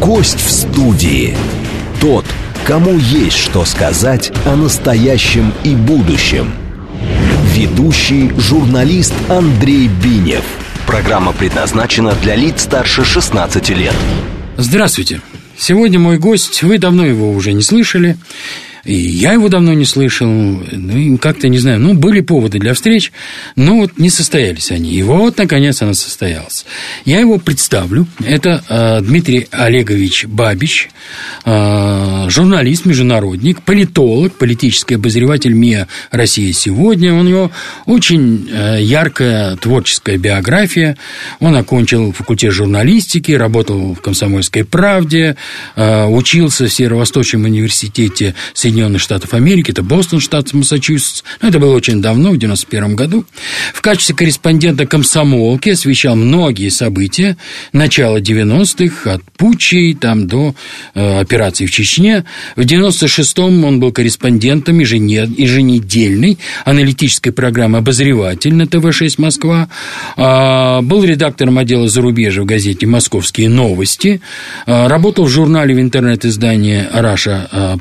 Гость в студии. Тот, кому есть что сказать о настоящем и будущем. Ведущий журналист Андрей Бинев. Программа предназначена для лиц старше 16 лет. Здравствуйте. Сегодня мой гость, вы давно его уже не слышали. И я его давно не слышал, ну, и как-то, не знаю, ну, были поводы для встреч, но вот не состоялись они. И вот, наконец, она состоялась. Я его представлю. Это э, Дмитрий Олегович Бабич, э, журналист, международник, политолог, политический обозреватель МИА «Россия сегодня». У него очень э, яркая творческая биография. Он окончил факультет журналистики, работал в «Комсомольской правде», э, учился в Северо-Восточном университете Соединенных Соединенных Штатов Америки, это Бостон, штат Массачусетс. Ну, это было очень давно, в 91 году. В качестве корреспондента комсомолки освещал многие события начала 90-х, от путчей там, до э, операции в Чечне. В 96-м он был корреспондентом еженедельной аналитической программы «Обозреватель» на ТВ-6 «Москва». А, был редактором отдела зарубежья в газете «Московские новости». А, работал в журнале в интернет-издании «Раша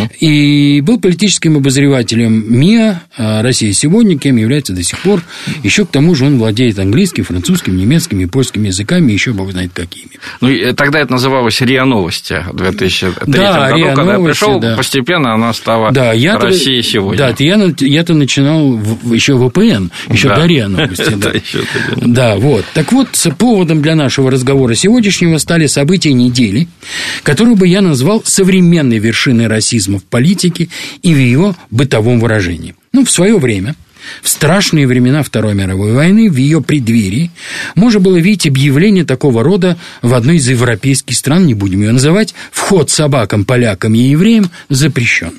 Профил». И был политическим обозревателем МИА а, «Россия сегодня», кем является до сих пор. Еще к тому же он владеет английским, французским, немецким и польским языками, еще бог знает какими. Ну, тогда это называлось РИА Новости в 2003 да, году, РИА когда новости, я пришел, да. постепенно она стала да, я Россия сегодня. Да, я, я-то начинал в, еще ВПН, еще да. до РИА Новости. Да. вот. Так вот, поводом для нашего разговора сегодняшнего стали события недели, которые бы я назвал современной вершиной расизма в политике и в ее бытовом выражении. Ну, в свое время в страшные времена Второй мировой войны, в ее преддверии, можно было видеть объявление такого рода в одной из европейских стран, не будем ее называть, вход собакам, полякам и евреям запрещен.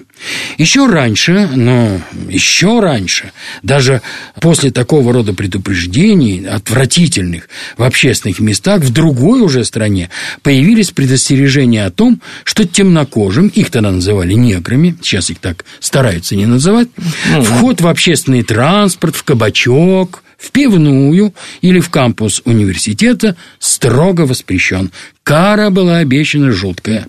Еще раньше, но еще раньше, даже после такого рода предупреждений, отвратительных в общественных местах, в другой уже стране появились предостережения о том, что темнокожим, их тогда называли неграми, сейчас их так стараются не называть, вход в общественный транспорт, в кабачок, в пивную или в кампус университета строго воспрещен. Кара была обещана жуткая.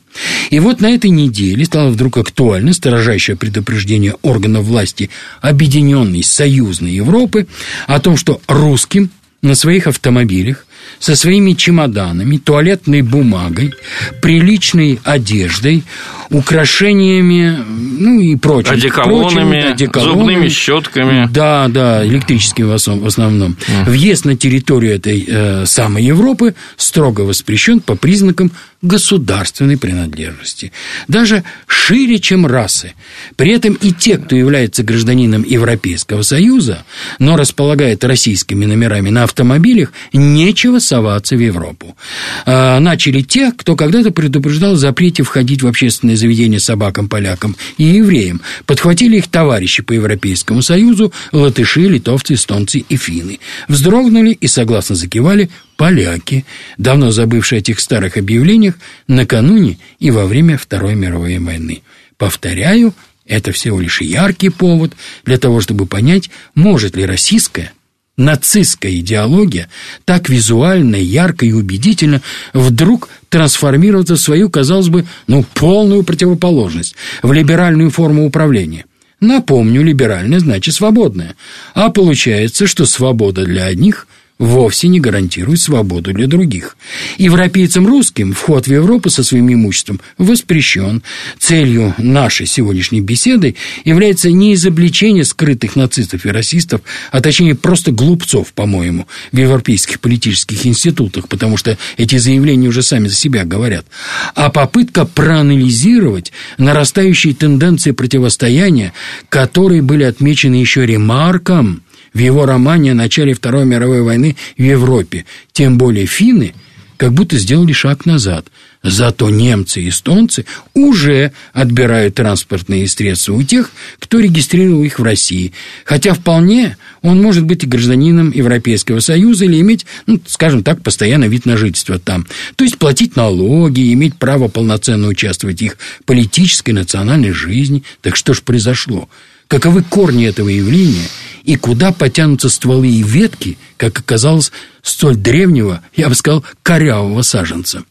И вот на этой неделе стало вдруг актуально сторожащее предупреждение органов власти Объединенной Союзной Европы о том, что русским на своих автомобилях со своими чемоданами, туалетной бумагой, приличной одеждой, украшениями, ну и прочим. Одеколонами, прочим, одеколонами. зубными щетками. Да, да, электрическими в основном. Въезд на территорию этой э, самой Европы строго воспрещен по признакам государственной принадлежности. Даже шире, чем расы. При этом и те, кто является гражданином Европейского Союза, но располагает российскими номерами на автомобилях, нечего соваться в Европу. А, начали те, кто когда-то предупреждал о запрете входить в общественные заведения собакам, полякам и евреям. Подхватили их товарищи по Европейскому Союзу, латыши, литовцы, эстонцы и финны. Вздрогнули и согласно закивали поляки, давно забывшие о этих старых объявлениях, накануне и во время Второй мировой войны. Повторяю, это всего лишь яркий повод для того, чтобы понять, может ли российская нацистская идеология так визуально, ярко и убедительно вдруг трансформироваться в свою, казалось бы, ну, полную противоположность, в либеральную форму управления. Напомню, либеральная значит свободная. А получается, что свобода для одних – вовсе не гарантирует свободу для других. Европейцам русским вход в Европу со своим имуществом воспрещен. Целью нашей сегодняшней беседы является не изобличение скрытых нацистов и расистов, а точнее просто глупцов, по-моему, в европейских политических институтах, потому что эти заявления уже сами за себя говорят, а попытка проанализировать нарастающие тенденции противостояния, которые были отмечены еще ремарком – в его романе о начале Второй мировой войны в Европе. Тем более финны как будто сделали шаг назад. Зато немцы и эстонцы уже отбирают транспортные средства у тех, кто регистрировал их в России. Хотя вполне он может быть и гражданином Европейского Союза или иметь, ну, скажем так, постоянный вид на жительство там. То есть платить налоги, иметь право полноценно участвовать в их политической национальной жизни. Так что ж произошло? Каковы корни этого явления и куда потянутся стволы и ветки, как оказалось, столь древнего, я бы сказал, корявого саженца?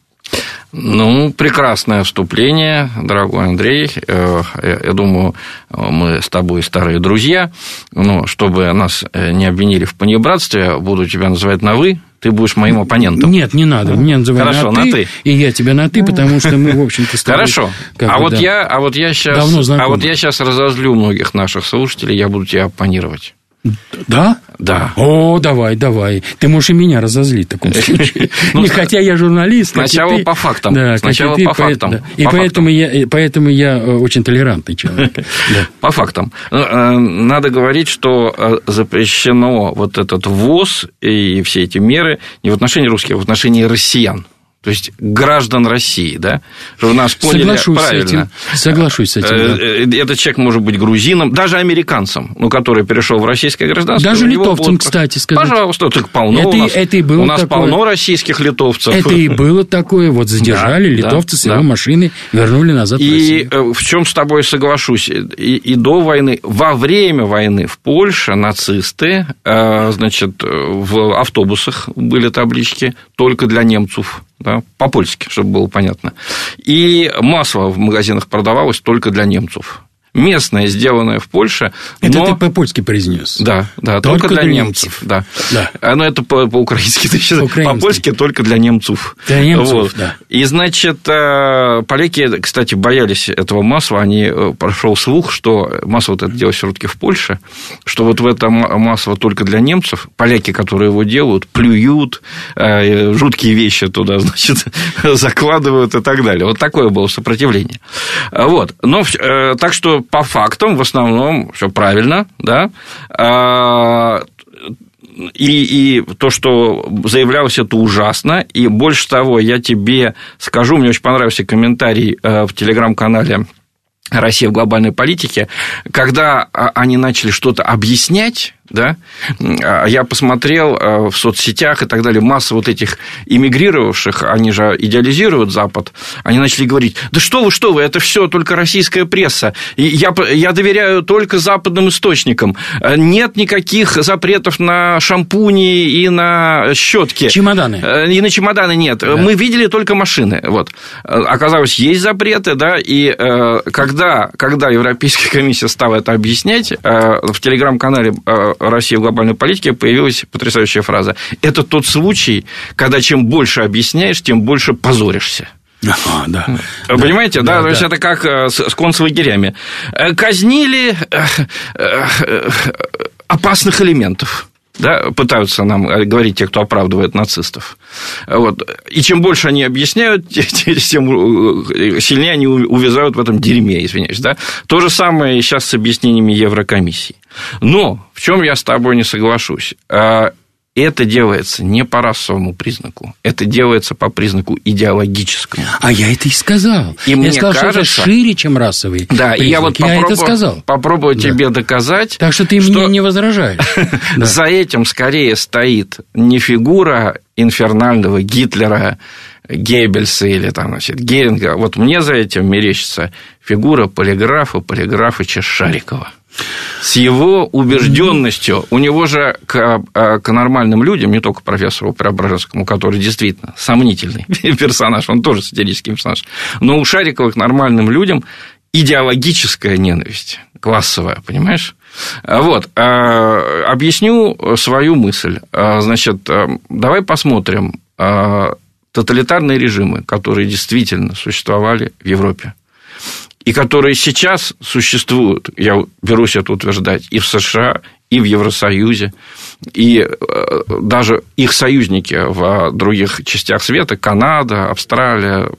Ну, прекрасное вступление, дорогой Андрей. Э, я думаю, мы с тобой старые друзья. Но чтобы нас э, не обвинили в понебратстве, буду тебя называть на «вы», ты будешь моим оппонентом. Нет, не надо. Мне называй Хорошо, на, на ты, ты. И я тебя на ты, потому что мы, в общем-то, с тобой... Хорошо. как А бы, вот, да, я, а вот я сейчас, давно а знакомы. вот я сейчас разозлю многих наших слушателей, я буду тебя оппонировать. Да? Да. О, давай, давай. Ты можешь и меня разозлить в таком случае. Ну, хотя я журналист. сначала по фактам. Сначала по фактам. И По поэтому я, э, очень толерантный человек. По фактам. Ну, э, Надо говорить, что э, запрещено вот этот ввоз и все эти меры не в отношении русских, а в отношении россиян. То есть граждан России, да? Чтобы нас поняли Соглашусь с правильно. этим. Соглашусь с этим. да. Э, э, Этот человек может быть грузином, даже американцам, ну, который перешел в российское гражданство. Даже литовцам, будут- кстати, сказать. Пожалуйста, так полно Это у нас. это и было у нас такое. полно российских литовцев. Это и было такое. Вот задержали Да, да, литовцы с его да. машины, вернули назад в И Россию. э, в чем с тобой соглашусь, и, и до войны, во время войны в Польше нацисты, значит, в автобусах были таблички только для немцев, да, по-польски, чтобы было понятно. И масло в магазинах продавалось только для немцев. Местное, сделанное в Польше, Это но... ты по-польски произнес. Да, да, Только только, для для немцев. Да. Да. Но это по- по-украински, по-польски только для немцев. Для немцев, да. И, значит, э, поляки, кстати, боялись этого масла. Они э, прошел слух, что масло вот это делалось все-таки в Польше, что вот в это ма- масло только для немцев. Поляки, которые его делают, плюют, э, жуткие вещи туда, значит, закладывают и так далее. Вот такое было сопротивление. Вот. Но так что по фактам в основном все правильно, да. А, и, и то, что заявлялось, это ужасно. И больше того, я тебе скажу, мне очень понравился комментарий э, в телеграм-канале Россия в глобальной политике, когда а, они начали что-то объяснять, да, а, я посмотрел а, в соцсетях и так далее, масса вот этих иммигрировавших, они же идеализируют Запад, они начали говорить, да что вы, что вы, это все только российская пресса, и я, я доверяю только западным источникам, нет никаких запретов на шампуни и на щетки. Чемоданы. Э, И на чемоданы нет. Мы видели только машины. Вот. Э, Оказалось, есть запреты, да, и э, когда, когда Европейская комиссия стала это объяснять, э, в телеграм-канале э, России в глобальной политике появилась потрясающая фраза. Это тот случай, когда чем больше объясняешь, тем больше позоришься. Ага, да. Вы Понимаете, да, да, то есть да. это как э, с, с концлагерями. Э, Казнили э, опасных элементов. Да, пытаются нам э, говорить те, кто оправдывает нацистов. Вот. И чем больше они объясняют, тем э, сильнее они увязают в этом дерьме, извиняюсь. Да? То же самое сейчас с объяснениями Еврокомиссии. Но в чем я с тобой не соглашусь? Это делается не по расовому признаку, это делается по признаку идеологическому. А я это и сказал. И я мне сказал, что это кажется- шире, чем расовые. Да, и я вот признаки. я попробую, это сказал. попробую Да. тебе доказать, Так что ты что мне не возражаешь. За этим скорее стоит не фигура инфернального Гитлера, Геббельса или там, значит, Геринга. Вот мне за этим мерещится фигура полиграфа, полиграфыча Шарикова. С его убежденностью, у него же к, э, к нормальным людям, не только профессору Преображенскому, который действительно сомнительный персонаж, он тоже сатирический персонаж, но у Шарикова к нормальным людям идеологическая ненависть, классовая, понимаешь? А Вот, объясню свою мысль. Значит, давай посмотрим тоталитарные режимы, которые действительно существовали в Европе и которые сейчас существуют, я берусь это утверждать, и в США, и в Евросоюзе, и э, даже их союзники в других частях света, Канада, Австралия.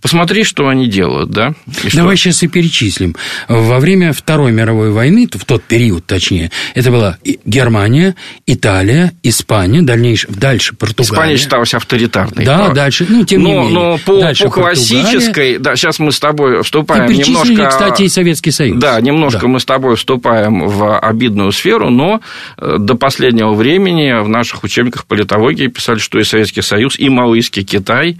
Посмотри, что они делают, да? И что- Давай сейчас и перечислим. Во время Второй мировой войны, в тот период, точнее, это была Германия, Италия, Испания, дальнейшее, дальше Португалия. Испания считалась авторитарной. Да, По- дальше, ну, тем не но, менее. Но по, Дальше по классической, да, сейчас мы с тобой вступаем перечислили, немножко... кстати, и Советский Союз. Да, немножко Да. мы с тобой вступаем в обидную сферу, но э, до последнего времени в наших учебниках политологии писали, что и Советский Союз, и Маоистский Китай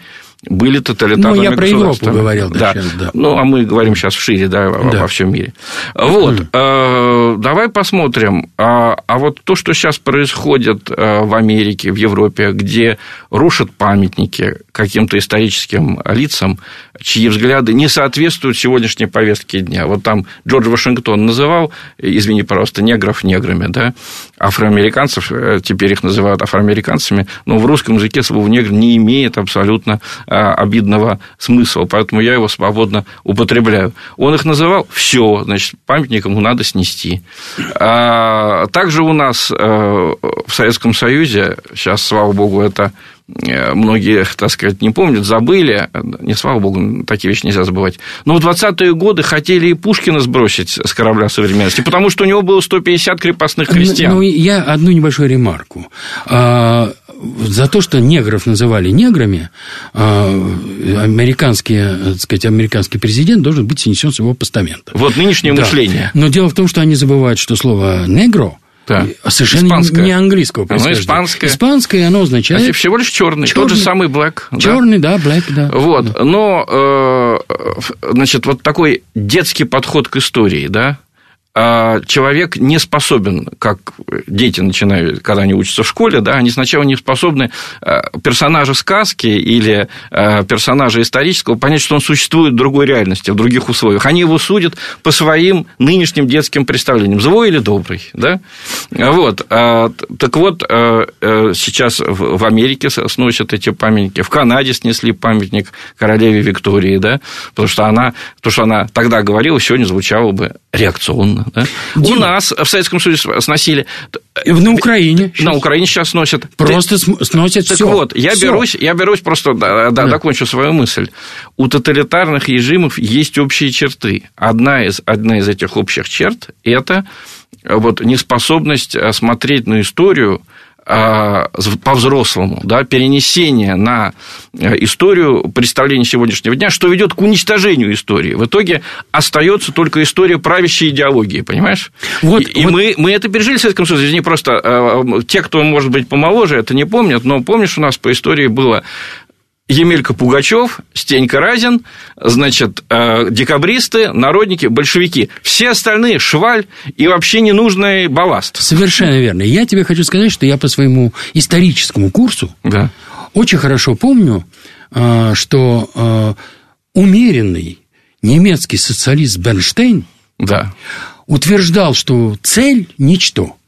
были тоталитарными Ну, я про Европу говорил. Да. Сейчас, да. Ну, а мы говорим сейчас шире, да, да. во всем мире. Вот. Mm. Давай посмотрим. А, а вот то, что сейчас происходит э, в Америке, в Европе, где рушат памятники каким-то историческим лицам, чьи взгляды не соответствуют сегодняшней повестке дня. Вот там Джордж Вашингтон называл, извини, пожалуйста, негров неграми, да, афроамериканцев, э, теперь их называют афроамериканцами, но в русском языке слово негр не имеет абсолютно обидного смысла, поэтому я его свободно употребляю. Он их называл, все, значит, памятникам надо снести. А также у нас э, в Советском Союзе, сейчас, слава богу, это Э, многие, так сказать, не помнят, забыли. Не, слава богу, такие вещи нельзя забывать. Но в 20-е годы хотели и Пушкина сбросить с корабля современности, потому что у него было 150 крепостных ну, крестьян. Ну, я одну небольшую ремарку. За то, что негров называли неграми, а, американский, так сказать, американский президент должен быть снесен с его постамента. Вот нынешнее да. мышление. Но дело в том, что они забывают, что слово «негро» Да. Совершенно испанское. не английского происхождения. Оно испанское. Испанское, оно означает... А всего лишь черный. черный. Тот же самый black. Черный, да, да black, да. Вот. Да. Но, э, значит, вот такой детский подход к истории, да, человек не способен, как дети начинают, когда они учатся в школе, да, они сначала не способны а, персонажа сказки или а, персонажа исторического понять, что он существует в другой реальности, в других условиях. Они его судят по своим нынешним детским представлениям, злой или добрый, да. Вот. Так вот, сейчас в Америке сносят эти памятники, в Канаде снесли памятник королеве Виктории, да, потому что она, то, что она тогда говорила, сегодня звучало бы реакционно да? У нас в Советском Союзе сносили. На Украине. На Украине сейчас сносят. Просто Ты... сносят так все. вот, я всё. берусь, я берусь просто, да, да, докончу свою мысль. У тоталитарных режимов есть общие черты. Одна из, одна из этих общих черт – это вот неспособность э, смотреть на историю по-взрослому, да, перенесение на э, историю представления сегодняшнего дня, что ведет к уничтожению истории. В итоге остается только история правящей идеологии, понимаешь? Вот, и вот... Мы, мы это пережили в Советском Союзе. Не просто э, те, кто, может быть, помоложе, это не помнят, но помнишь, у нас по истории было Емелька Пугачев, Стенька Разин, значит, э, декабристы, народники, большевики. Все остальные – шваль и вообще ненужный балласт. Совершенно верно. Я тебе хочу сказать, что я по своему историческому курсу да. очень хорошо помню, э, что э, умеренный немецкий социалист Бернштейн да. утверждал, что цель – ничто –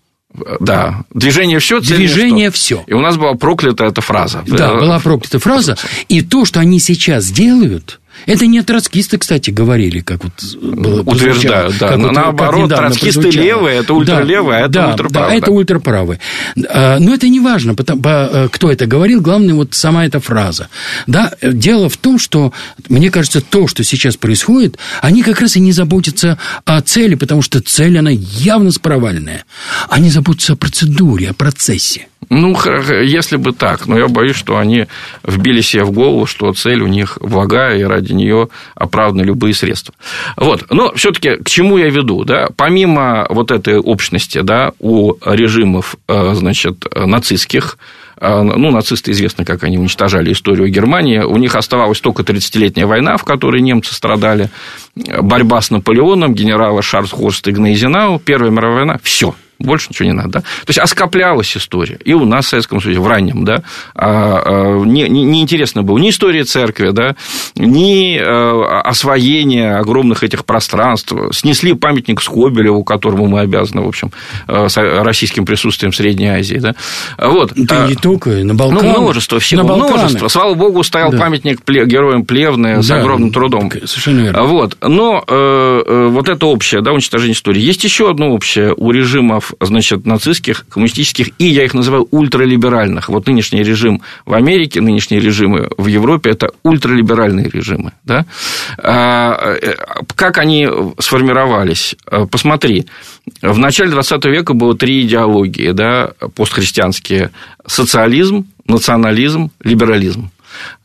да, движение все, движение все. И у нас была проклята эта фраза. Да, была проклята фраза. И то, что они сейчас делают, это не троцкисты, кстати, говорили, как вот было Утверждают, да. Как вот, Наоборот, как троцкисты левые, это ультралевые, да, а это да, ультраправые. Да, это ультраправые. А, но это не важно, э, кто это говорил, главное вот сама эта фраза. Да, дело в том, что, мне кажется, то, что сейчас происходит, они как раз и не заботятся о цели, потому что цель, она явно спровальная. Они заботятся о процедуре, о процессе. Ну, если бы так, но я боюсь, что они вбили себе в голову, что цель у них благая, и ради нее оправданы любые средства. Вот. Но все-таки к чему я веду? Да? Помимо вот этой общности да, у режимов э, значит, нацистских, э, ну, нацисты известно, как они уничтожали историю Германии. У них оставалась только 30-летняя война, в которой немцы страдали. Борьба с Наполеоном, генерала Шарцхорста и Гнейзенау, Первая мировая война. Все больше ничего не надо. Да? То есть, оскоплялась история. И у нас в Советском Союзе, в раннем, да, а, а, не, не, интересно было ни история церкви, да, ни э, освоение огромных этих пространств. Снесли памятник Скобелеву, которому мы обязаны, в общем, э, российским присутствием в Средней Азии. Да? Вот. Да не только, на Балканы. Ну, множество всего, на множество. Слава богу, стоял да. памятник героям Плевны да, с огромным трудом. Совершенно верно. Вот. Но э, вот это общее, да, уничтожение истории. Есть еще одно общее у режимов значит, нацистских, коммунистических, и я их называю ультралиберальных. Вот нынешний режим в Америке, нынешние режимы в Европе – это ультралиберальные режимы. Да? А, э, как они сформировались? А, посмотри, в начале 20 века было три идеологии да, постхристианские – социализм, национализм, либерализм.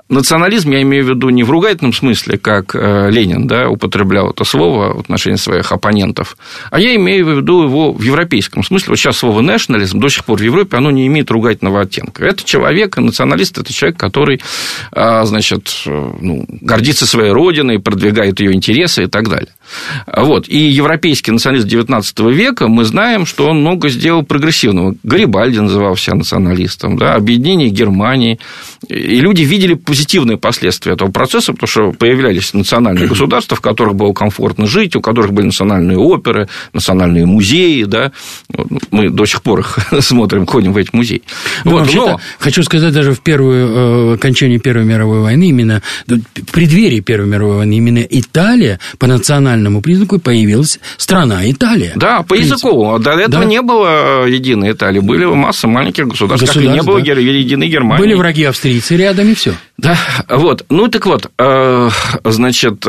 Национализм я имею в виду не в ругательном смысле, как э, Ленин да, употреблял это слово в отношении своих оппонентов, а я имею в виду его в европейском смысле. Вот сейчас слово nationalism до сих пор в Европе оно не имеет ругательного оттенка. Это человек, националист – это человек, который а, значит, ну, гордится своей родиной, продвигает ее интересы и так далее. Вот. И европейский националист XIX века, мы знаем, что он много сделал прогрессивного. Гарибальди называл себя националистом, да, объединение Германии. И люди видели позитивные последствия этого процесса, потому что появлялись национальные государства, в которых было комфортно жить, у которых были национальные оперы, национальные музеи. Да. Мы до сих пор их смотрим, ходим в эти музеи. Ну, вот, но... Хочу сказать, даже в первую, э, окончании Первой мировой войны, именно в преддверии Первой мировой войны, именно Италия по национальному признаку появилась страна Италия. Да, по языковому. А до этого да. не было э, единой Италии. Были масса маленьких государств, государств как и не было да. единой Германии. Были враги австрийцы рядом, и все. Да, вот. Ну, так вот, э, значит,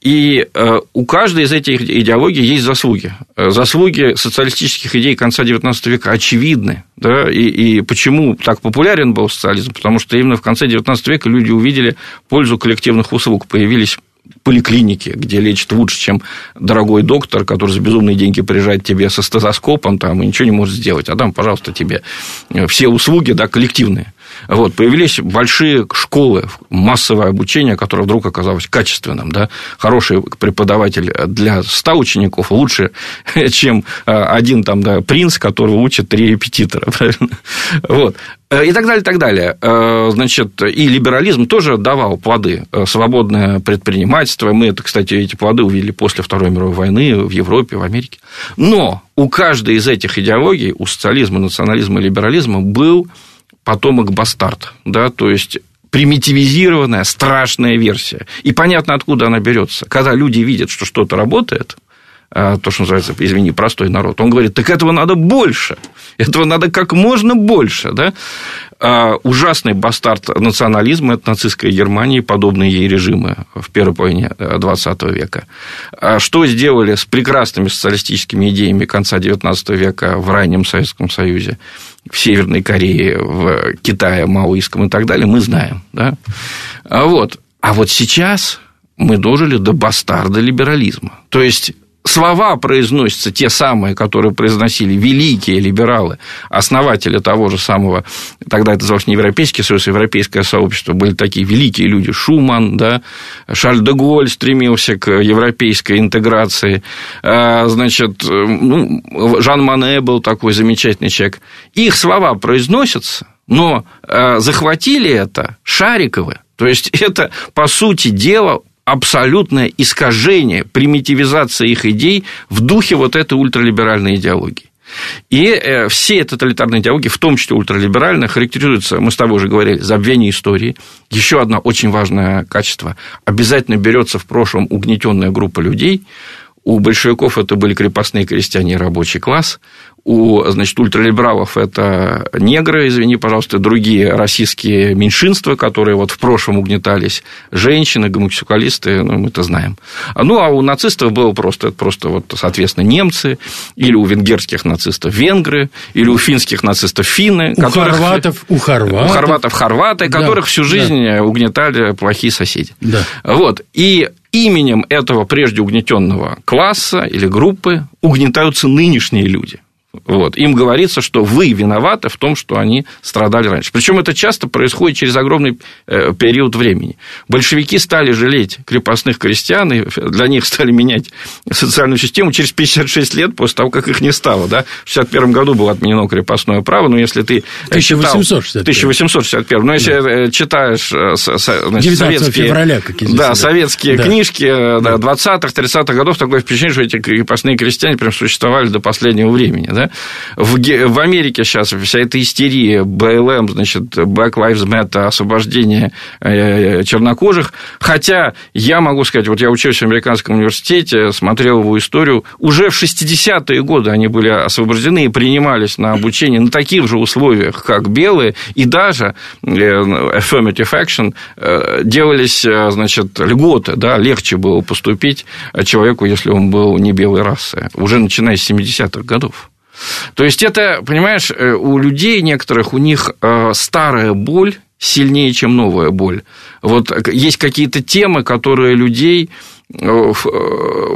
и у каждой из этих идеологий есть заслуги. Заслуги социалистических идей конца XIX века очевидны. Да? И, и почему так популярен был социализм? Потому что именно в конце XIX века люди увидели пользу коллективных услуг. Появились поликлиники, где лечат лучше, чем дорогой доктор, который за безумные деньги приезжает тебе со стетоскопом там, и ничего не может сделать. А там, пожалуйста, тебе все услуги да, коллективные. Вот, появились большие школы, массовое обучение, которое вдруг оказалось качественным. Да? Хороший преподаватель для 100 учеников лучше, чем а, один там, да, принц, которого учат три репетитора. Вот. И так далее, и так далее. Э, значит, и либерализм тоже давал плоды. Э, свободное предпринимательство. Мы это, кстати, эти плоды увидели после Второй мировой войны в Европе, в Америке. Но у каждой из этих идеологий, у социализма, национализма и либерализма был потомок бастард, да, то есть примитивизированная, страшная версия. И понятно, откуда она берется. Когда люди видят, что что-то работает, а, то, что называется, извини, простой народ, он говорит, так этого надо больше, этого надо как можно больше, да? А, ужасный бастард национализма – это нацистская Германия подобные ей режимы в первой половине XX э, века. А что сделали с прекрасными социалистическими идеями конца XIX века в раннем Советском Союзе, в Северной Корее, в Китае, маоистском и так далее, мы знаем. Да? Вот. А вот сейчас мы дожили до бастарда либерализма. То есть слова произносятся те самые, которые произносили великие либералы, основатели того же самого, тогда это называлось не Европейский Союз, а Европейское сообщество, были такие великие люди, Шуман, да, Шарль де Голь стремился к европейской интеграции, а, значит, ну, Жан Мане был такой замечательный человек. Их слова произносятся, но а, захватили это Шариковы, то есть это, по сути дела, абсолютное искажение, примитивизация их идей в духе вот этой ультралиберальной идеологии. И э, все тоталитарные идеологии, в том числе ультралиберальные, характеризуются, мы с тобой уже говорили, забвение истории. Еще одно очень важное качество. Обязательно берется в прошлом угнетенная группа людей, у большевиков это были крепостные крестьяне и рабочий класс. У, значит, ультралибералов это негры, извини, пожалуйста, другие российские меньшинства, которые вот в прошлом угнетались, женщины, гомосексуалисты, ну, мы это знаем. Ну, а у нацистов было просто, просто вот, соответственно, немцы, или у венгерских нацистов венгры, или у финских нацистов финны. У которых, хорватов, у хорватов. У хорватов хорваты, да, которых всю жизнь да. угнетали плохие соседи. Да. Вот. И именем этого прежде угнетенного класса или группы угнетаются нынешние люди – вот. Им говорится, что вы виноваты в том, что они страдали раньше. Причем это часто происходит через огромный э, период времени. Большевики стали жалеть крепостных крестьян, и для них стали менять социальную систему через 56 лет после того, как их не стало. Да? В 1961 году было отменено крепостное право, но если ты 1861. 1861. Но если да. Э, читаешь э, значит, советские, февраля, да, советские да. книжки да. 20-х, 30-х годов, такое впечатление, что эти крепостные крестьяне прям существовали до последнего времени. Да? Да, в, в Америке сейчас вся эта истерия, БЛМ, значит, Black Lives Matter, освобождение э, чернокожих, хотя я могу сказать, вот я учился в американском университете, смотрел его историю, уже в 60-е годы они были освобождены и принимались на обучение на таких же условиях, как белые, и даже э, affirmative action э, делались, значит, льготы, да, легче было поступить человеку, если он был не белой расы, уже начиная с 70-х годов. То есть это, понимаешь, э, у людей некоторых, у них э, старая боль сильнее, чем новая боль. Вот есть какие-то темы, которые людей Э,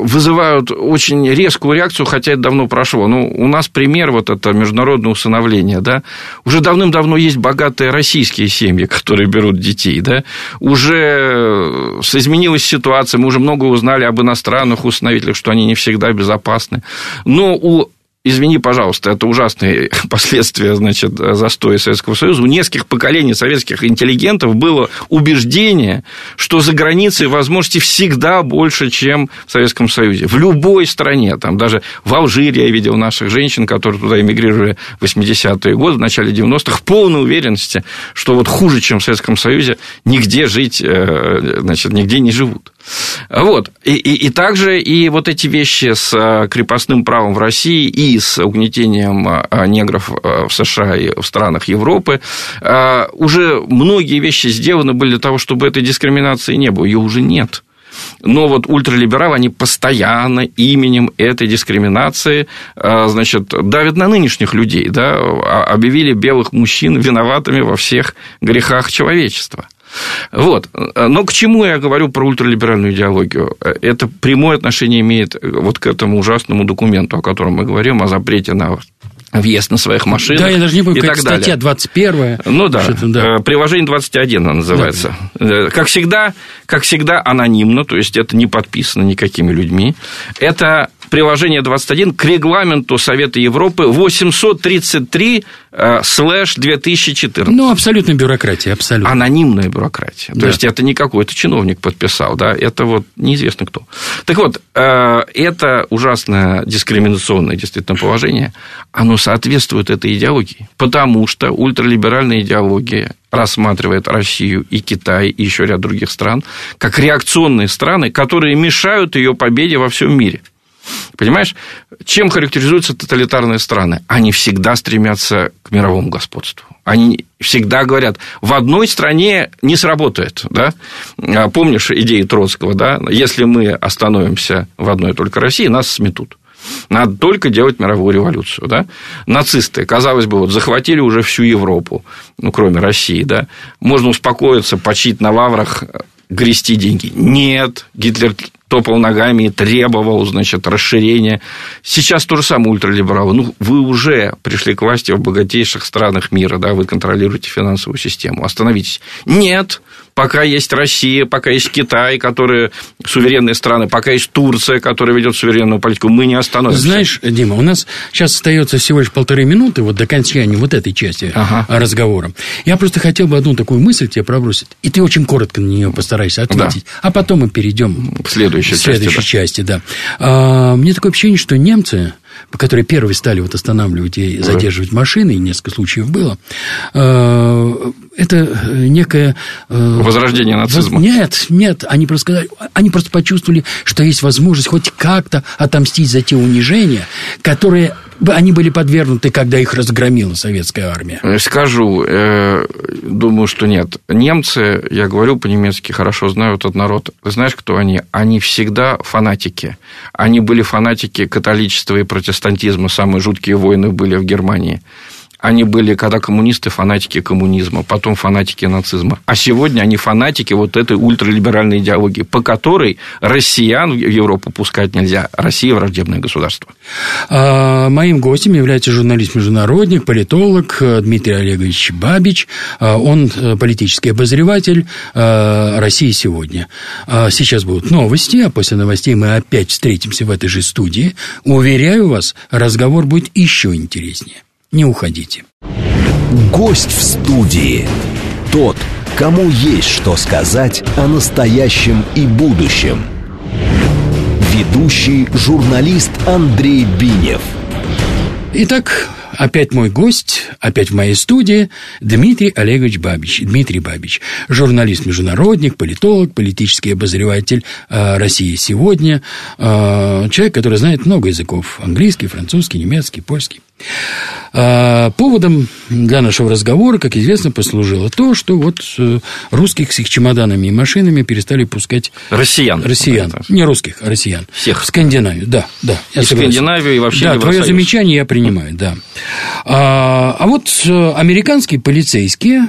вызывают очень резкую реакцию, хотя это давно прошло. Ну, у нас пример вот это международное усыновление, да. Уже давным-давно есть богатые российские семьи, которые берут детей, да. Уже изменилась ситуация, мы уже много узнали об иностранных усыновителях, что они не всегда безопасны. Но у извини, пожалуйста, это ужасные последствия, значит, застоя Советского Союза. У нескольких поколений советских интеллигентов было убеждение, что за границей возможности всегда больше, чем в Советском Союзе. В любой стране, там даже в Алжире я видел наших женщин, которые туда эмигрировали в 80-е годы, в начале 90-х, в полной уверенности, что вот хуже, чем в Советском Союзе, нигде жить, э, значит, нигде не живут. Вот. И, и, и также и вот эти вещи с э, крепостным правом в России и с угнетением э, негров э, в США и в странах Европы, уже многие вещи сделаны были для того, чтобы этой дискриминации не было. Ее уже нет. Но вот ультралибералы, они постоянно именем этой дискриминации, значит, давят на нынешних людей, да, а, объявили белых мужчин виноватыми во всех грехах человечества. Вот. Но к чему я говорю про ультралиберальную идеологию? Это прямое отношение имеет вот к этому ужасному документу, о котором мы говорим, о запрете на въезд на своих машинах. Да, я даже не помню, как статья 21. Ну да, да, э, приложение 21 она называется. Да. Э, как всегда, как всегда, анонимно, то есть это не подписано никакими людьми. Это приложение 21 к регламенту Совета Европы 833 э, слэш 2014. Ну, абсолютно бюрократия, абсолютно. Анонимная бюрократия. Да. То есть, это не какой-то чиновник подписал, да, это вот неизвестно кто. Так вот, это ужасное дискриминационное действительно положение, оно соответствует этой идеологии, потому что ультралиберальная идеология рассматривает Россию и Китай и еще ряд других стран как реакционные страны, которые мешают ее победе во всем мире. Понимаешь, чем характеризуются тоталитарные страны? Они всегда стремятся к мировому господству. Они всегда говорят, в одной стране не сработает. Да? А помнишь идеи Троцкого, да? если мы остановимся в одной только России, нас сметут. Надо только делать мировую революцию. Да? Нацисты, казалось бы, вот захватили уже всю Европу, ну, кроме России. Да? Можно успокоиться, почить на лаврах, грести деньги. Нет, Гитлер топал ногами и требовал, значит, расширения. Сейчас то же самое ультралибералы. Ну, вы уже пришли к власти в богатейших странах мира, да, вы контролируете финансовую систему. Остановитесь. Нет, пока есть Россия, пока есть Китай, которые суверенные страны, пока есть Турция, которая ведет суверенную политику, мы не остановимся. Знаешь, Дима, у нас сейчас остается всего лишь полторы минуты вот до окончания вот этой части ага. разговора. Я просто хотел бы одну такую мысль тебе пробросить, и ты очень коротко на нее постарайся ответить, да. а потом мы перейдем к следующей, к следующей части. Да. части да. А, мне такое ощущение, что немцы которые первые стали вот останавливать и задерживать машины, и несколько случаев было, э, это некое... Э, Возрождение нацизма. Нет, нет, они просто, сказали, они просто почувствовали, что есть возможность хоть как-то отомстить за те унижения, которые они были подвергнуты, когда их разгромила советская армия? Э, скажу, думаю, что нет. Немцы, я говорю по-немецки, хорошо знаю этот народ. Знаешь, кто они? Они всегда фанатики. Они были фанатики католичества и протестантизма. Самые жуткие войны были в Германии. Они были, когда коммунисты, фанатики коммунизма, потом фанатики нацизма. А сегодня они фанатики вот этой ультралиберальной идеологии, по которой россиян в Европу пускать нельзя. Россия – враждебное государство. А, моим гостем является журналист-международник, политолог Дмитрий Олегович Бабич. А, он э, политический обозреватель а, России сегодня. Сейчас будут новости, а после новостей мы опять встретимся в этой же студии. Уверяю вас, разговор будет еще интереснее. Не уходите. Гость в студии. Тот, кому есть что сказать о настоящем и будущем. Ведущий журналист Андрей Бинев. Итак, Опять мой гость, опять в моей студии Дмитрий Олегович Бабич. Дмитрий Бабич, журналист-международник, политолог, политический обозреватель э, России сегодня, э, человек, который знает много языков. Английский, французский, немецкий, польский. Э, поводом для нашего разговора, как известно, послужило то, что вот русских с их чемоданами и машинами перестали пускать... Россиян. Россиян. Не русских, а россиян. Всех. В Скандинавию, да. да и Скандинавию, и вообще Да, твое замечание я принимаю, да. А, а вот э, американские полицейские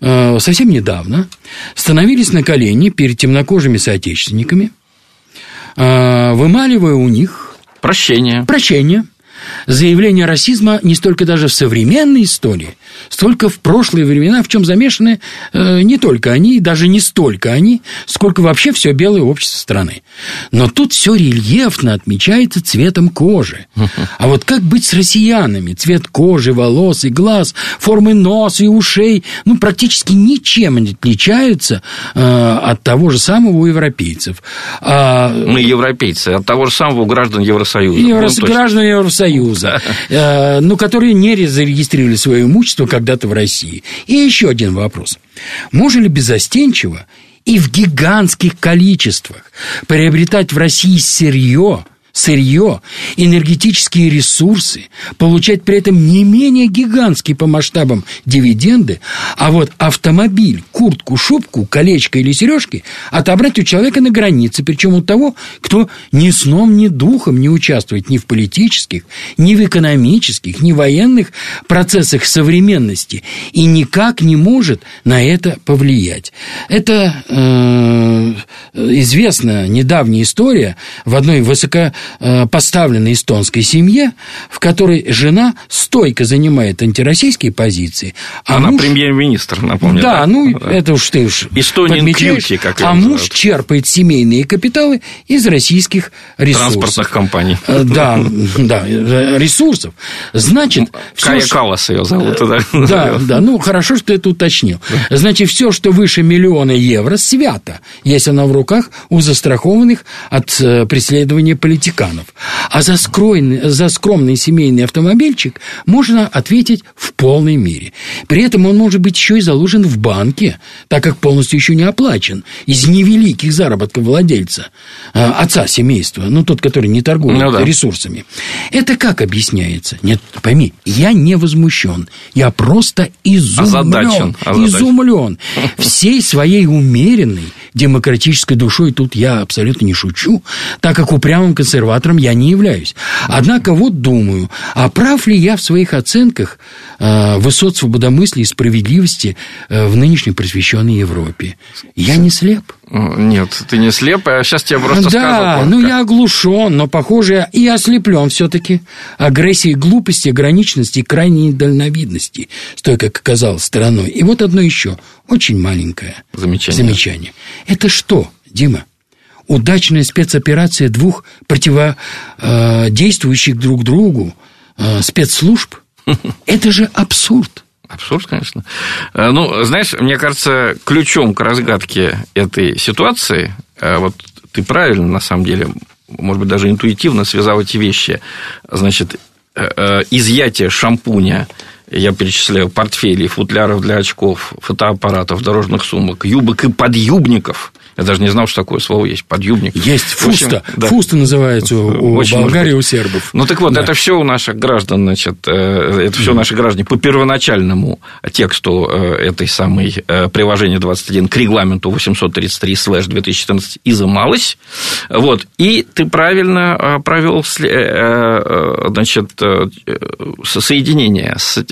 э, совсем недавно становились на колени перед темнокожими соотечественниками, э, вымаливая у них прощение. Прощение заявление расизма не столько даже в современной истории, столько в прошлые времена, в чем замешаны э, не только они, даже не столько они, сколько вообще все белое общество страны. Но тут все рельефно отмечается цветом кожи. А вот как быть с россиянами? Цвет кожи, волос и глаз, формы носа и ушей, ну, практически ничем не отличаются э, от того же самого у европейцев. А... Мы европейцы, от того же самого у граждан Евросоюза. Евро... Граждан Евросоюза Союза, э, ну, которые не зарегистрировали свое имущество когда-то в России. И еще один вопрос. Можно ли безостенчиво и в гигантских количествах приобретать в России сырье, сырье, энергетические ресурсы, получать при этом не менее гигантские по масштабам дивиденды, а вот автомобиль, куртку, шубку, колечко или сережки отобрать у человека на границе, причем у того, кто ни сном, ни духом не участвует ни в политических, ни в экономических, ни в военных процессах современности и никак не может на это повлиять. Это э, известная недавняя история в одной высоко поставленной эстонской семье, в которой жена стойко занимает антироссийские позиции. А Она муж... премьер-министр, напомню. Да, да, ну, да. это уж ты уж Эстониан Кьюти, как А муж черпает семейные капиталы из российских ресурсов. Транспортных компаний. Э, да, да, ресурсов. Значит... Кая Калас ее зовут. Да, да, ну, хорошо, что ты это уточнил. Значит, все, что выше миллиона евро, свято, если оно в руках у застрахованных от э, преследования политиков Ватиканов. А за, скройный, за скромный семейный автомобильчик можно ответить в полной мере. При этом он может быть еще и заложен в банке, так как полностью еще не оплачен, из невеликих заработков владельца, а, отца семейства, ну, тот, который не торгует ну, да. ресурсами. Это как объясняется? Нет, пойми, я не возмущен, я просто изумлен. Озадачен. Озадачен. Изумлен. Всей своей умеренной демократической душой тут я абсолютно не шучу, так как упрямым консерватором консерватором я не являюсь. Однако вот думаю, а прав ли я в своих оценках э, высот свободомыслия и справедливости э, в нынешней просвещенной Европе? Я не слеп. Нет, ты не слеп, а сейчас тебе просто да, скажу. Да, ну я оглушен, но, похоже, и ослеплен все-таки агрессией глупости, ограниченности и крайней недальновидности, с той, как оказалось, стороной. И вот одно еще, очень маленькое замечание. замечание. Это что, Дима? Удачная спецоперация двух противодействующих друг другу э, спецслужб. Это же абсурд. Абсурд, конечно. Э, ну, знаешь, мне кажется, ключом к разгадке этой ситуации, э, вот ты правильно, на самом деле, может быть, даже интуитивно связал эти вещи. Значит, изъятие шампуня я перечисляю портфелей, футляров для очков, фотоаппаратов, дорожных сумок, юбок и подъюбников. Я даже не знал, что такое слово есть. Подъюбник. Есть фуста. Общем, да. Фуста называется у Очень Болгарии, у сербов. Ну, так вот, да. это все у наших граждан, значит, э, это все наши граждане по первоначальному тексту э, этой самой э, приложения 21 к регламенту 833 слэш 2014 изымалось. Вот. И ты правильно провел значит, соединение с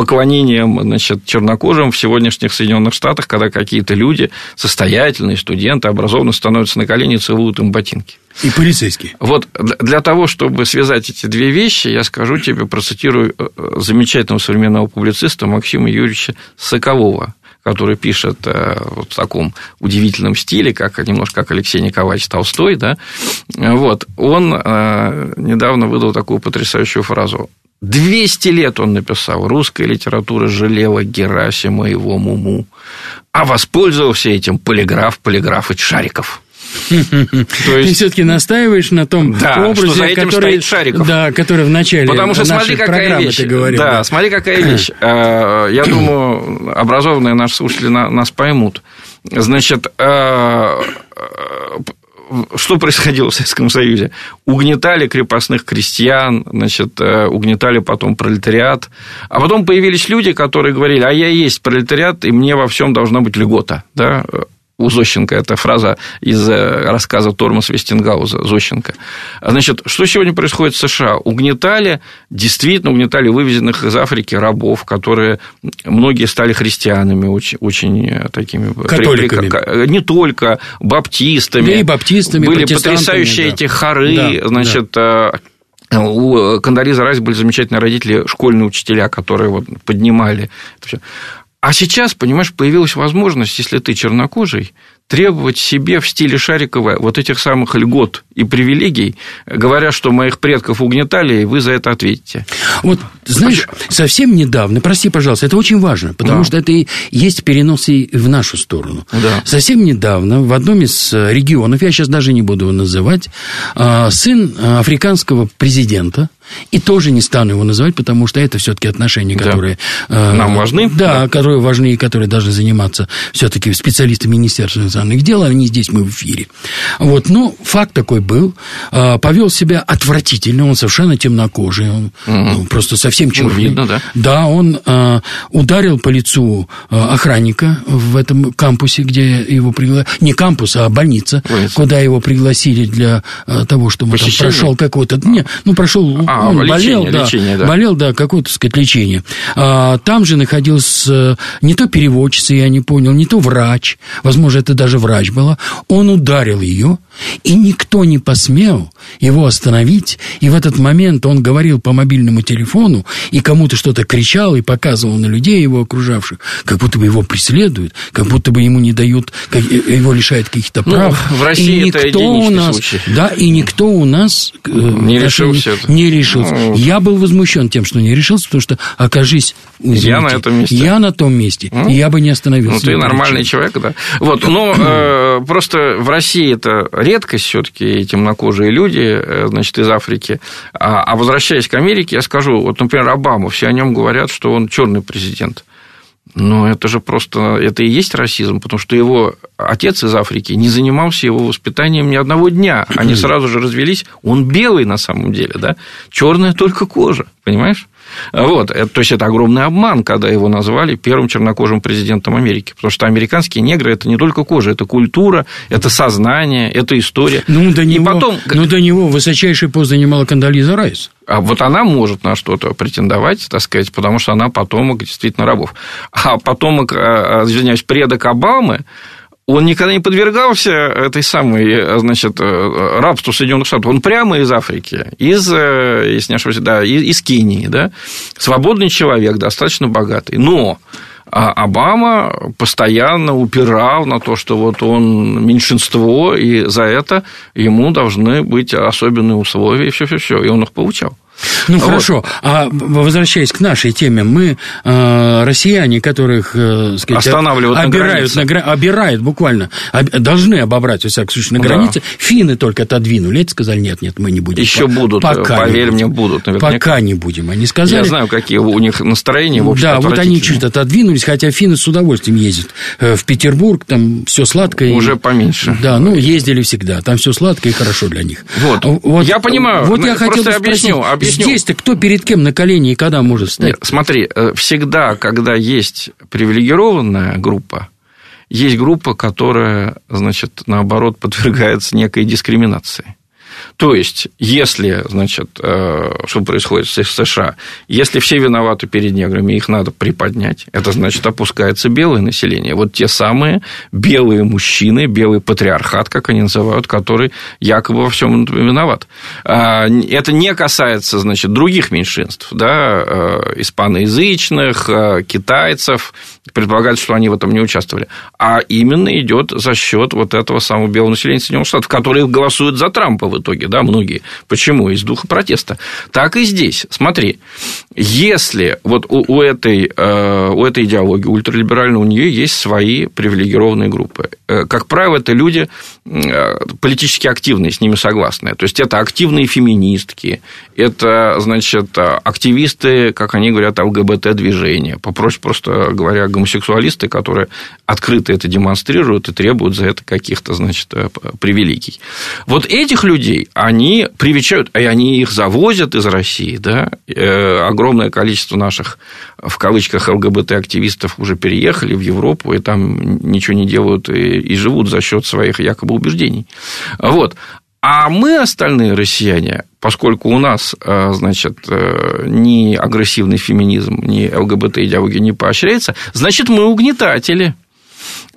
поклонением значит, чернокожим в сегодняшних Соединенных Штатах, когда какие-то люди, состоятельные студенты, образованные, становятся на колени и целуют им ботинки. И полицейские. Вот для того, чтобы связать эти две вещи, я скажу тебе, процитирую э, замечательного современного публициста Максима Юрьевича Соколова, который пишет э, вот в таком удивительном стиле, как немножко как Алексей Николаевич Толстой, да, вот, он э, недавно выдал такую потрясающую фразу. 200 лет он написал. Русская литература жалела Герасима его муму. А воспользовался этим полиграф, полиграф и Шариков. То есть... Ты все-таки настаиваешь на том да, образе, что за этим который, стоит Шариков. Да, который в начале Потому что смотри, какая вещь. Ты говорил, да, да, смотри, какая вещь. Э, я думаю, образованные наши слушатели нас поймут. Значит, э, что происходило в Советском Союзе? Угнетали крепостных крестьян, значит, э, угнетали потом пролетариат, а потом появились люди, которые говорили, а я есть пролетариат, и мне во всем должна быть льгота, да? У Зощенко, это фраза из э, рассказа Тормас Вестингауза Зощенко. Значит, что сегодня происходит в США? Угнетали, действительно угнетали вывезенных из Африки рабов, которые многие стали христианами, очень, очень э, такими... Католиками. Не только, баптистами. Да и баптистами, Были потрясающие да. эти хоры, да, значит, да. У Кандализа Райс были замечательные родители, школьные учителя, которые вот поднимали это все. А сейчас, понимаешь, появилась возможность, если ты чернокожий, требовать себе в стиле Шарикова вот этих самых льгот и привилегий, говоря, что моих предков угнетали, и вы за это ответите. Вот, знаешь, совсем недавно, прости, пожалуйста, это очень важно, потому да. что это и есть перенос и в нашу сторону. Да. Совсем недавно в одном из регионов, я сейчас даже не буду его называть, а, сын африканского президента, и тоже не стану его называть, потому что это все-таки отношения, которые да. нам важны. Да, да, которые важны и которые должны заниматься все-таки специалисты Министерства иностранных дел, а не здесь мы в эфире. Вот, но факт такой был. Повел себя отвратительно, он совершенно темнокожий, он угу. просто совсем черный. Ну, видно, да. Да, он а, ударил по лицу охранника в этом кампусе, где его пригласили. Не кампус, а больница, больница. куда его пригласили для того, чтобы там прошел какой-то... Не, ну, прошел... А, он лечение, болел, да, лечение, да. Болел, да, какое-то, так сказать, лечение. А, там же находился не то переводчица, я не понял, не то врач. Возможно, это даже врач была. Он ударил ее, и никто не посмел его остановить. И в этот момент он говорил по мобильному телефону, и кому-то что-то кричал, и показывал на людей его окружавших, как будто бы его преследуют, как будто бы ему не дают, как, его лишают каких-то ну, прав. Ну, в России и никто это у нас, случай. Да, и никто у нас э, не решился. Не решился. Ну, я был возмущен тем, что не решился, потому что, окажись, извините, я на этом месте. Я на том месте, ну, я бы не остановился. Ну, ты нормальный человек, да. Вот, но э, просто в России это редкость все-таки темнокожие люди, э, значит, из Африки. А, а возвращаясь к Америке, я скажу, вот, например, Обама, все о нем говорят, что он черный президент. Но это же просто, это и есть расизм, потому что его отец из Африки не занимался его воспитанием ни одного дня. Они сразу же развелись. Он белый на самом деле, да? Черная только кожа, понимаешь? Вот. То есть, это огромный обман, когда его назвали первым чернокожим президентом Америки. Потому что американские негры – это не только кожа, это культура, это сознание, это история. Ну, до, него, потом... ну, до него высочайший пост занимала Кандализа Райс. А вот она может на что-то претендовать, так сказать, потому что она потомок действительно рабов. А потомок, а, а, извиняюсь, предок Обамы, он никогда не подвергался этой самой, значит, рабству Соединенных Штатов. Он прямо из Африки, из, если не ошибаюсь, да, из, из Кении, да, свободный человек, достаточно богатый. Но а Обама постоянно упирал на то, что вот он меньшинство, и за это ему должны быть особенные условия, и все-все-все. И он их получал. Ну вот. хорошо, а возвращаясь к нашей теме, мы э, россияне, которых э, сказать, останавливают обирают, на, границе. на обирают буквально, об, должны обобрать, во всяком случае, на да. границе. Финны только отодвинули, эти сказали, нет, нет, мы не будем. Еще по, будут, пока поверь мне, будут. Наверняка. Пока не будем, они сказали. Я знаю, какие у них настроения, в общем Да, вот они чуть отодвинулись, хотя финны с удовольствием ездят э, в Петербург, там все сладко. Уже поменьше. Да, ну ездили всегда, там все сладко и хорошо для них. Вот, вот я понимаю. Вот я хотел объясню, объясню Здесь-то кто перед кем на колени и когда может встать? Нет, смотри, э, всегда, когда есть привилегированная группа, есть группа, которая, значит, наоборот, подвергается некой дискриминации. То есть, если, значит, э, что происходит в США, если все виноваты перед неграми, их надо приподнять, это значит, опускается белое население. Вот те самые белые мужчины, белый патриархат, как они называют, который якобы во всем виноват. А, это не касается, значит, других меньшинств, да, э, испаноязычных, э, китайцев, предполагается, что они в этом не участвовали, а именно идет за счет вот этого самого белого населения Соединенных Штатов, которые голосуют за Трампа в итоге да, многие. Почему? Из духа протеста. Так и здесь. Смотри, если вот у, у, этой, э, у этой идеологии ультралиберальной, у нее есть свои привилегированные группы. Э, как правило, это люди э, политически активные, с ними согласные. То есть, это активные феминистки, это, значит, активисты, как они говорят, ЛГБТ-движения. Попроще просто говоря, гомосексуалисты, которые открыто это демонстрируют и требуют за это каких-то, значит, привилегий. Вот этих людей они привечают, и они их завозят из России, да, огромное количество наших, в кавычках, ЛГБТ-активистов уже переехали в Европу, и там ничего не делают, и, и живут за счет своих якобы убеждений. Вот. А мы, остальные россияне, поскольку у нас, э, значит, э, ни агрессивный феминизм, ни ЛГБТ-идеология не поощряется, значит, мы угнетатели.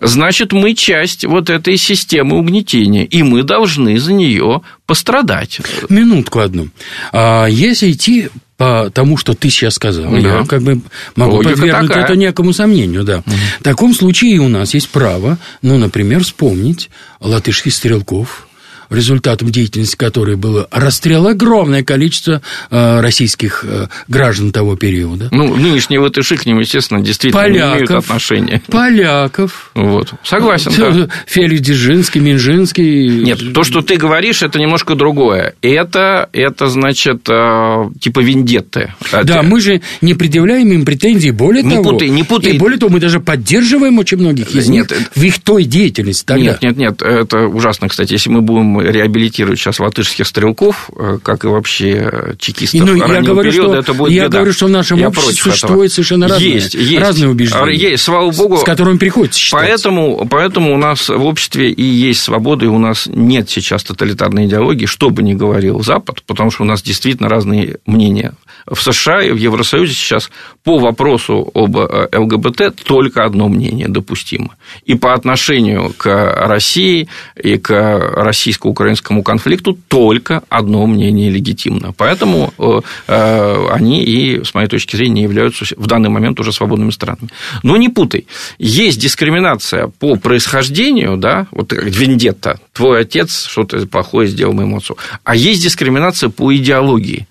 Значит, мы часть вот этой системы угнетения, и мы должны за нее пострадать. Минутку одну. А если идти по тому, что ты сейчас сказал, да. я как бы могу Логика подвергнуть такая. это некому сомнению, да. Угу. В таком случае у нас есть право, ну, например, вспомнить латышских стрелков, результатом деятельности которой было расстрел огромное количество э, российских э, граждан того периода. Ну, нынешние латыши к ним, естественно, действительно поляков, не имеют отношения. Поляков. Вот. Согласен, да. Феликс Дзержинский, Минжинский. Нет, то, что ты говоришь, это немножко другое. Это, это значит, э, типа вендетты. Да, мы же не предъявляем им претензий, более не того. Путай, не путай. И более того, мы даже поддерживаем очень многих из нет, них в их той деятельности тогда. Нет, нет, нет, это ужасно, кстати. Если мы будем реабилитируют сейчас латышских стрелков, э, как и вообще чекистов ну, я говорю, периода, что, это будет Я беда. говорю, что в нашем я обществе существует этого. совершенно разные, есть, есть, разные убеждения. Есть, слава богу. С которыми приходится считаться. Поэтому, поэтому у нас в обществе и есть свобода, и у нас нет сейчас тоталитарной идеологии, что бы ни говорил Запад, потому что у нас действительно разные мнения. В США и в Евросоюзе сейчас по вопросу об э, ЛГБТ только одно мнение допустимо. И по отношению к России и к российско-украинскому конфликту только одно мнение легитимно. Поэтому э, э, они и, с моей точки зрения, являются в данный момент уже свободными странами. Но не путай. Есть дискриминация по происхождению, да, вот вендетта, твой отец что-то плохое сделал моему отцу, а есть дискриминация по идеологии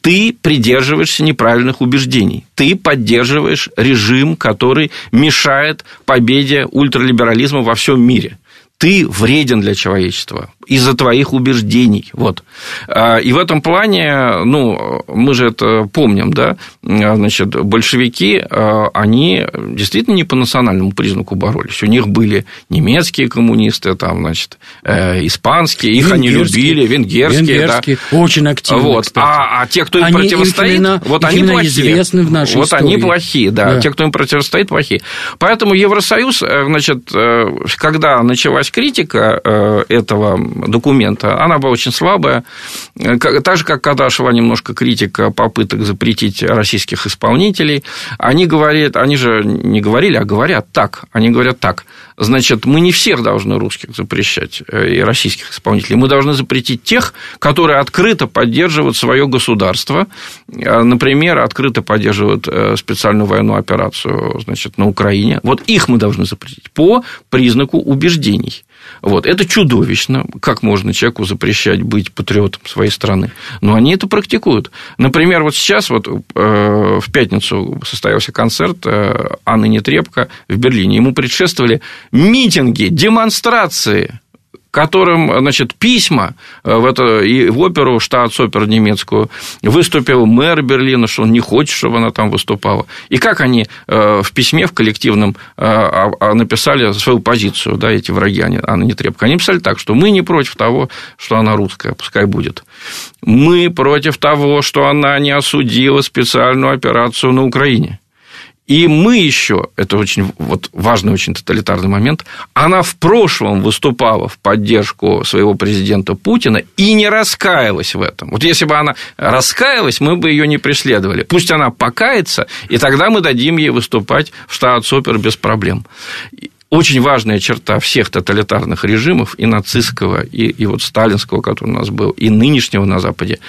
ты придерживаешься неправильных убеждений. Ты поддерживаешь режим, который мешает победе ультралиберализма во всем мире ты вреден для человечества из-за твоих убеждений. Вот. А, и в этом плане, ну, мы же это помним, да, значит, большевики, а, они действительно не по национальному признаку боролись. У них были немецкие коммунисты, там, значит, э, испанские, их они любили, венгерские. Венгерские, да. очень активно, вот. А, а те, кто им они противостоит, именно, вот они плохие. известны в нашей Вот истории. они плохие, да. да. Те, кто им противостоит, плохие. Поэтому Евросоюз, э, значит, э, когда началась критика этого документа, она была очень слабая. Так же, как Кадашева немножко критика попыток запретить российских исполнителей. Они говорят, они же не говорили, а говорят так. Они говорят так. Значит, мы не всех должны русских запрещать э, и российских исполнителей. Мы должны запретить тех, которые открыто поддерживают свое государство. Э, например, открыто поддерживают э, специальную военную операцию значит, на Украине. Вот их мы должны запретить по признаку убеждений. Вот. Это чудовищно. Как можно человеку запрещать быть патриотом своей страны? Но они это практикуют. Например, вот сейчас, вот э, в пятницу состоялся концерт э, Анны Нетребко в Берлине. Ему предшествовали митинги, демонстрации которым, значит, письма э, в, это, и в оперу, штатс-оперу немецкую, выступил мэр Берлина, что он не хочет, чтобы она там выступала. И как они э, в письме в коллективном э, а, а, написали свою позицию, да, эти враги, Анна Нетребко. Они писали так, что мы не против того, что она русская, пускай будет. Мы против того, что она не осудила специальную операцию на Украине. И мы еще, это очень вот, важный, очень тоталитарный момент, она в прошлом выступала в поддержку своего президента Путина и не раскаялась в этом. Вот если бы она раскаялась, мы бы ее не преследовали. Пусть она покается, и тогда мы дадим ей выступать в штат Супер без проблем очень важная черта всех тоталитарных режимов, и нацистского, и, и вот сталинского, который у нас был, и нынешнего на Западе,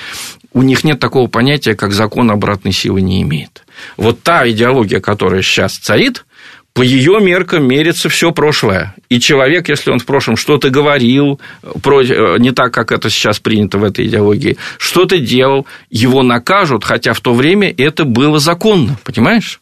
у них нет такого понятия, как закон обратной силы не имеет. Вот та идеология, которая сейчас царит, по ее меркам мерится все прошлое. И человек, если он в прошлом что-то говорил, э, не так, как это сейчас принято в этой идеологии, что-то делал, его накажут, хотя в то время это было законно, понимаешь?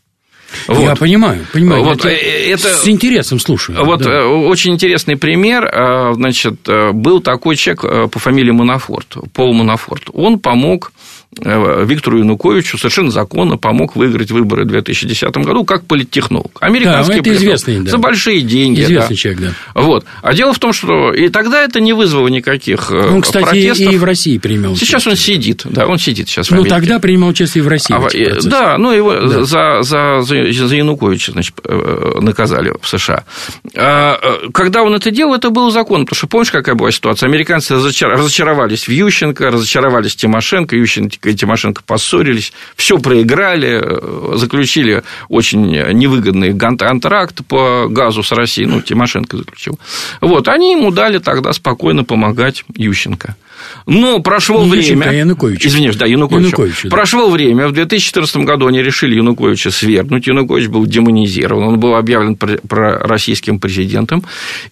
Вот. Я понимаю, понимаю. Вот, я э, это, с интересом слушаю. Вот да. Э, очень интересный пример. Значит, был такой человек по фамилии Манафорт, Пол Манафорт. Он помог э, Виктору Януковичу совершенно законно помог выиграть выборы в 2010 году как политтехнолог. Американский да, это известный, да. За большие деньги. Известный да. человек, да. Вот. А дело в том, что и тогда это не вызвало никаких э, Он, кстати, протестов. и в России принимал Сейчас он сидит, да, он сидит сейчас в Ну, тогда принимал участие и в России. А, в да, ну, его да. За, за, за, за Януковича, значит, наказали в США. А, когда он это делал, это был закон, потому что помнишь, какая была ситуация? Американцы разочаровались в Ющенко, разочаровались в Тимошенко, Ющенко и Тимошенко поссорились, все проиграли, э, заключили очень невыгодный контракт по газу с Россией, ну, Тимошенко заключил. Вот, они ему дали тогда спокойно помогать Ющенко. Но прошло Не время... Ющенко, а Янукович. Извиняюсь, да, Янукович. Янукович да. Прошло время, в 2014 году они решили Януковича свергнуть, Янукович был демонизирован, он был объявлен российским президентом,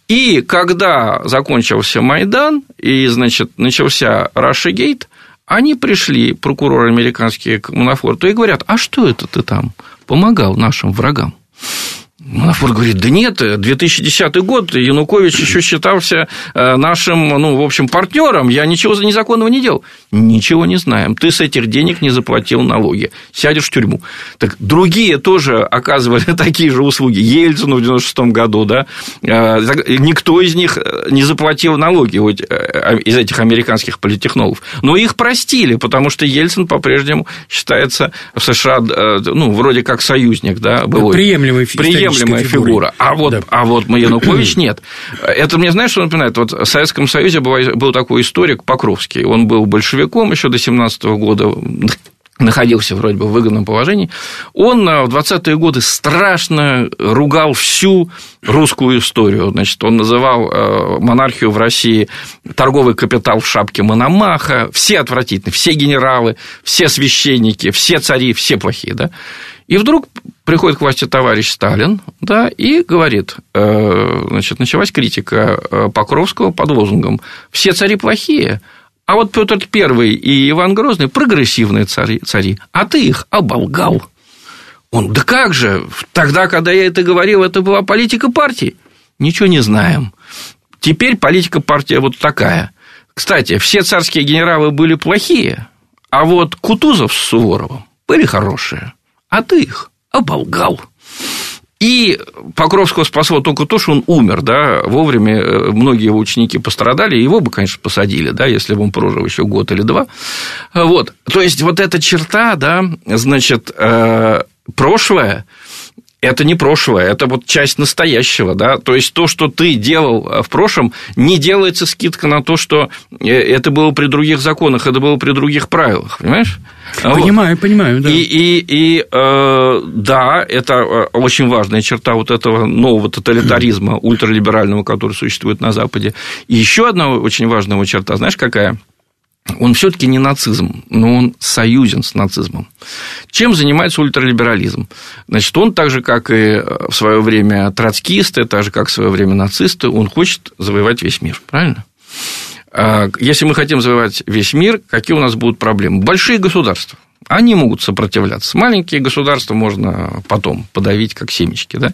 и когда закончился Майдан, и, значит, начался Рашигейт, они пришли, прокуроры американские к Манафорту, и говорят, а что это ты там помогал нашим врагам? Манафорт говорит, да нет, 2010 год, Янукович еще считался э, нашим, ну, в общем, партнером, я ничего незаконного не делал. Ничего не знаем, ты с этих денег не заплатил налоги, сядешь в тюрьму. Так другие тоже оказывали такие же услуги, Ельцину в 96 году, да, э, никто из них не заплатил налоги э, из этих американских политтехнологов, но их простили, потому что Ельцин по-прежнему считается в США, ну, вроде как союзник, да, был. Приемлемый, приемлемый приемлемая фигура. А вот, да. а вот Янукович нет. Это мне, знаешь, что напоминает? Вот в Советском Союзе был такой историк Покровский. Он был большевиком еще до 17 года, находился вроде бы в выгодном положении, он в 20-е годы страшно ругал всю русскую историю. Значит, он называл э, монархию в России торговый капитал в шапке Мономаха, все отвратительные, все генералы, все священники, все цари, все плохие, да. И вдруг приходит к власти товарищ Сталин, да, и говорит, э, значит, началась критика э, Покровского под лозунгом «все цари плохие», а вот Петр I и Иван Грозный прогрессивные цари, цари, а ты их оболгал. Он, да как же, тогда, когда я это говорил, это была политика партии. Ничего не знаем. Теперь политика партии вот такая. Кстати, все царские генералы были плохие, а вот Кутузов с Суворовым были хорошие а ты их оболгал. И Покровского спасло только то, что он умер, да, вовремя э, многие его ученики пострадали, его бы, конечно, посадили, да, если бы он прожил еще год или два. Вот, то есть, вот эта черта, да, значит, э, прошлое, это не прошлое, это вот часть настоящего, да, то есть то, что ты делал э, в прошлом, не делается скидка на то, что э, это было при других законах, это было при других правилах, понимаешь? Понимаю, вот. понимаю, да. И, и, и э, да, это э, очень важная черта вот этого нового тоталитаризма ультралиберального, который существует на Западе. И еще одна очень важная черта, знаешь, какая? Он все-таки не нацизм, но он союзен с нацизмом. Чем занимается ультралиберализм? Значит, он так же, как и в свое время троцкисты, так же, как в свое время нацисты, он хочет завоевать весь мир, правильно? А, если мы хотим завоевать весь мир, какие у нас будут проблемы? Большие государства. Они могут сопротивляться. Маленькие государства можно потом подавить, как семечки. Да?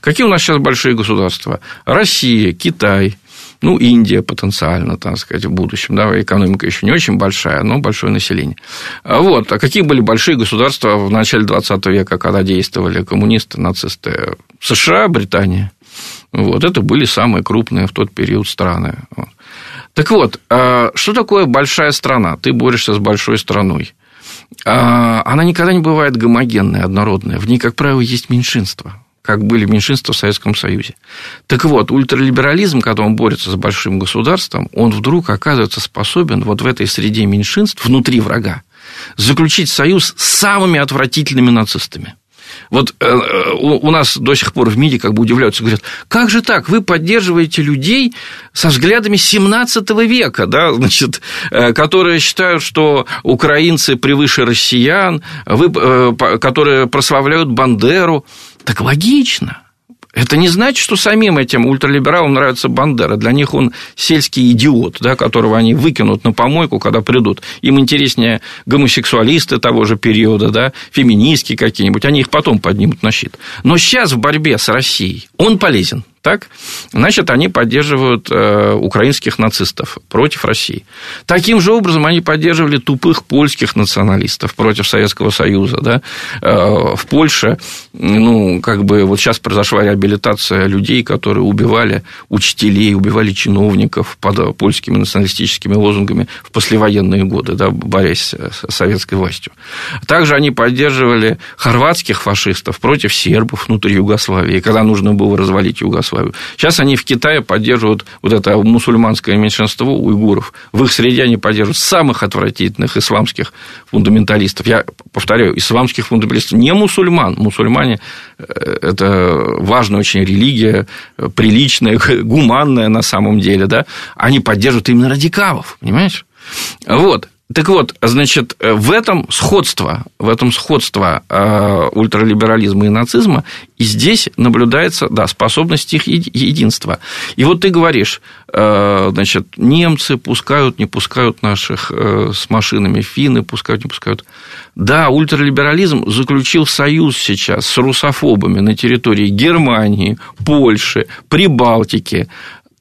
Какие у нас сейчас большие государства? Россия, Китай, ну, Индия потенциально, так сказать, в будущем, да, экономика еще не очень большая, но большое население. Вот. А какие были большие государства в начале 20 века, когда действовали коммунисты, нацисты? США, Британия. Вот. Это были самые крупные в тот период страны. Вот. Так вот, а что такое большая страна? Ты борешься с большой страной. А она никогда не бывает гомогенной, однородной. В ней, как правило, есть меньшинство как были меньшинства в Советском Союзе. Так вот, ультралиберализм, когда он борется с большим государством, он вдруг оказывается способен вот в этой среде меньшинств, внутри врага, заключить союз с самыми отвратительными нацистами. Вот э, э, у нас до сих пор в МИДе как бы удивляются, говорят, как же так, вы поддерживаете людей со взглядами 17 века, да, значит, э, которые считают, что украинцы превыше россиян, вы, которые прославляют Бандеру. Так логично. Это не значит, что самим этим ультралибералам нравится Бандера. Для них он сельский идиот, да, которого они выкинут на помойку, когда придут. Им интереснее гомосексуалисты того же периода, да, феминистки какие-нибудь. Они их потом поднимут на щит. Но сейчас в борьбе с Россией он полезен. Так, значит, они поддерживают э, украинских нацистов против России. Таким же образом они поддерживали тупых польских националистов против Советского Союза. Да? Э, в Польше, ну, как бы, вот сейчас произошла реабилитация людей, которые убивали учителей, убивали чиновников под польскими националистическими лозунгами в послевоенные годы, да, борясь с советской властью. Также они поддерживали хорватских фашистов против сербов внутри Югославии, когда нужно было развалить Югославию. Сейчас они в Китае поддерживают вот это мусульманское меньшинство уйгуров. В их среде они поддерживают самых отвратительных исламских фундаменталистов. Я повторяю, исламских фундаменталистов, не мусульман. Мусульмане – это важная очень религия, приличная, гуманная на самом деле, да? Они поддерживают именно радикалов, понимаешь? Вот. Так вот, значит, в этом сходство, в этом сходство э, ультралиберализма и нацизма, и здесь наблюдается, да, способность их единства. И вот ты говоришь, э, значит, немцы пускают, не пускают наших э, с машинами, финны пускают, не пускают. Да, ультралиберализм заключил союз сейчас с русофобами на территории Германии, Польши, Прибалтики,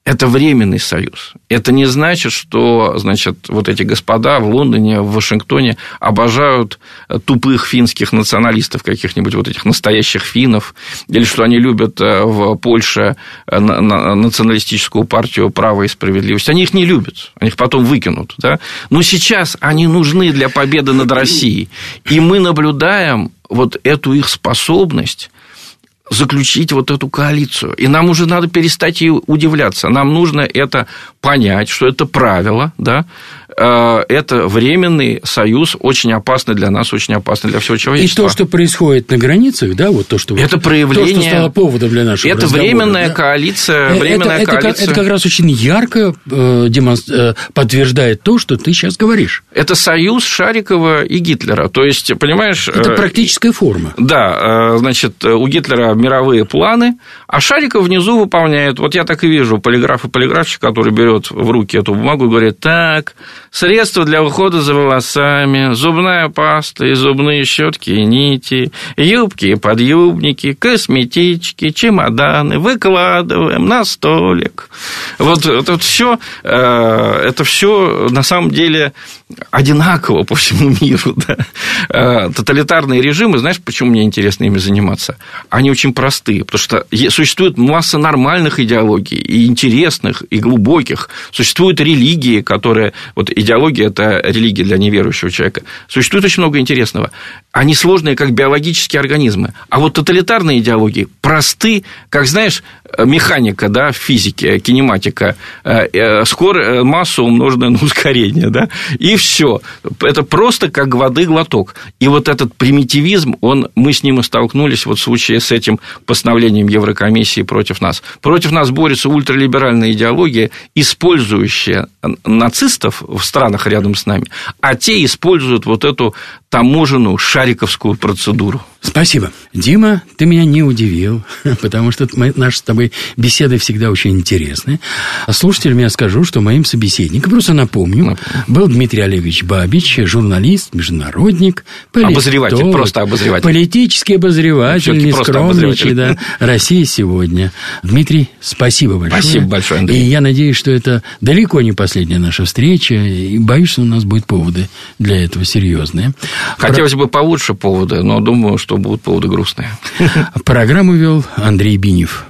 это временный союз. Это не значит, что значит, вот эти господа в Лондоне, в Вашингтоне обожают тупых финских националистов, каких-нибудь вот этих настоящих финнов, или что они любят э, в Польше э, националистическую партию «Право и справедливость». Они их не любят, они их потом выкинут. Да? Но сейчас они нужны для победы над Россией. И мы наблюдаем вот эту их способность заключить вот эту коалицию. И нам уже надо перестать ей удивляться. Нам нужно это понять, что это правило, да, это временный союз, очень опасный для нас, очень опасный для всего человечества. И то, что происходит на границах, да, вот то, что... Это проявление... То, что стало поводом для нашего Это временная да? коалиция, э, временная это, коалиция. Это, это как раз очень ярко э, демонстр... подтверждает то, что ты сейчас говоришь. Это союз Шарикова и Гитлера. То есть, понимаешь... Это практическая форма. Да, значит, у Гитлера мировые планы, а Шариков внизу выполняет. Вот я так и вижу полиграф и полиграфщик, который берет в руки эту бумагу и говорит, так, средства для ухода за волосами, зубная паста и зубные щетки и нити, юбки и подъюбники, косметички, чемоданы выкладываем на столик. Вот это все, э, это все на самом деле одинаково по всему миру. Да? Э, тоталитарные режимы, знаешь, почему мне интересно ими заниматься? Они очень простые, потому что существует масса нормальных идеологий, и интересных, и глубоких. Существуют религии, которые... Вот идеология – это религия для неверующего человека. Существует очень много интересного. Они сложные, как биологические организмы. А вот тоталитарные идеологии просты, как, знаешь, механика, да, в физике, кинематика, э, э, скорость, масса умноженная на ускорение, да, и все. Это просто как воды глоток. И вот этот примитивизм, он, мы с ним и столкнулись вот в случае с этим постановлением Еврокомиссии против нас. Против нас борется ультралиберальная идеология, использующая нацистов в странах рядом с нами, а те используют вот эту таможенную шариковскую процедуру. Спасибо. Дима, ты меня не удивил, потому что мы, наши с тобой беседы всегда очень интересны. А слушателям я скажу, что моим собеседником, просто напомню, был Дмитрий Олегович Бабич, журналист, международник, политолог, обозреватель, просто обозреватель. Политический обозреватель, не скромничай, да. Россия сегодня. Дмитрий, спасибо большое. Спасибо большое, Андрей. И я надеюсь, что это далеко не последняя наша встреча, и боюсь, что у нас будут поводы для этого серьезные. Хотелось Про... бы получше поводы, но думаю, что будут поводы грустные. Программу вел Андрей Бинев.